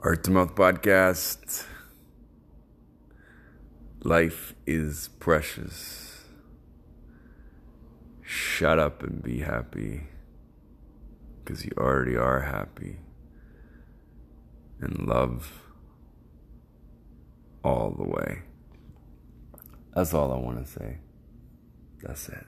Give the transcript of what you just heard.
Art to Mouth Podcast. Life is precious. Shut up and be happy. Because you already are happy. And love all the way. That's all I want to say. That's it.